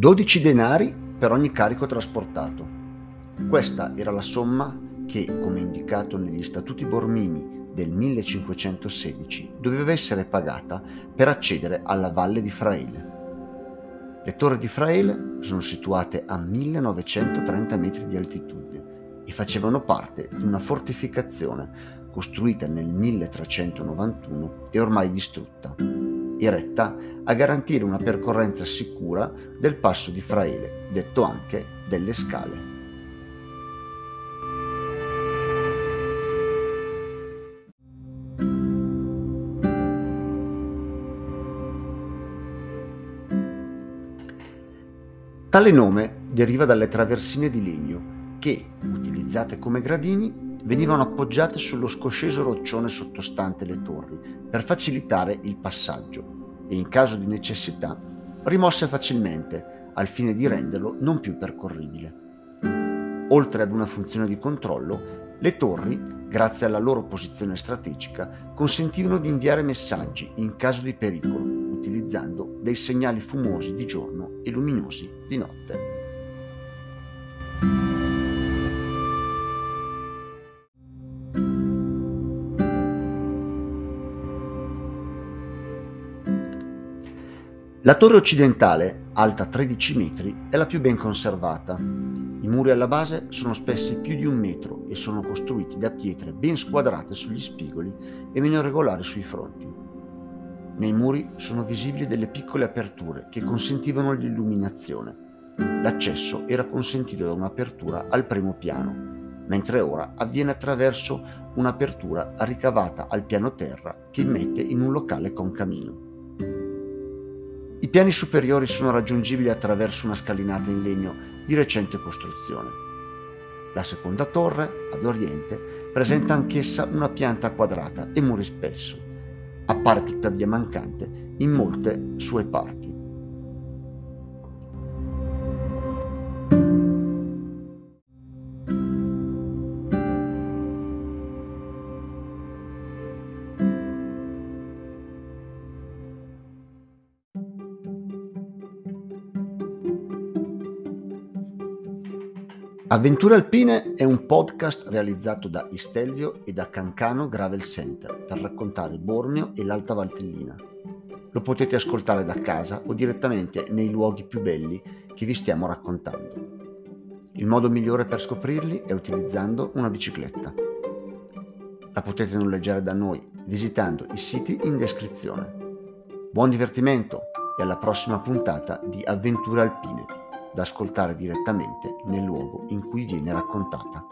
12 denari per ogni carico trasportato. Questa era la somma che, come indicato negli statuti bormini del 1516, doveva essere pagata per accedere alla valle di Fraele. Le torri di Fraele sono situate a 1930 metri di altitudine e facevano parte di una fortificazione costruita nel 1391 e ormai distrutta, eretta a garantire una percorrenza sicura del passo di Fraele, detto anche delle scale. Tale nome deriva dalle traversine di legno che, utilizzate come gradini, venivano appoggiate sullo scosceso roccione sottostante le torri per facilitare il passaggio e in caso di necessità rimosse facilmente al fine di renderlo non più percorribile. Oltre ad una funzione di controllo, le torri, grazie alla loro posizione strategica, consentivano di inviare messaggi in caso di pericolo, utilizzando dei segnali fumosi di giorno e luminosi di notte. La torre occidentale, alta 13 metri, è la più ben conservata. I muri alla base sono spessi più di un metro e sono costruiti da pietre ben squadrate sugli spigoli e meno regolari sui fronti. Nei muri sono visibili delle piccole aperture che consentivano l'illuminazione. L'accesso era consentito da un'apertura al primo piano, mentre ora avviene attraverso un'apertura ricavata al piano terra che immette in un locale con camino. Piani superiori sono raggiungibili attraverso una scalinata in legno di recente costruzione. La seconda torre, ad oriente, presenta anch'essa una pianta quadrata e muri spesso. Appare tuttavia mancante in molte sue parti. Avventure Alpine è un podcast realizzato da Istelvio e da Cancano Gravel Center per raccontare Bormio e l'Alta Valtellina. Lo potete ascoltare da casa o direttamente nei luoghi più belli che vi stiamo raccontando. Il modo migliore per scoprirli è utilizzando una bicicletta. La potete noleggiare da noi visitando i siti in descrizione. Buon divertimento e alla prossima puntata di Avventure Alpine da ascoltare direttamente nel luogo in cui viene raccontata.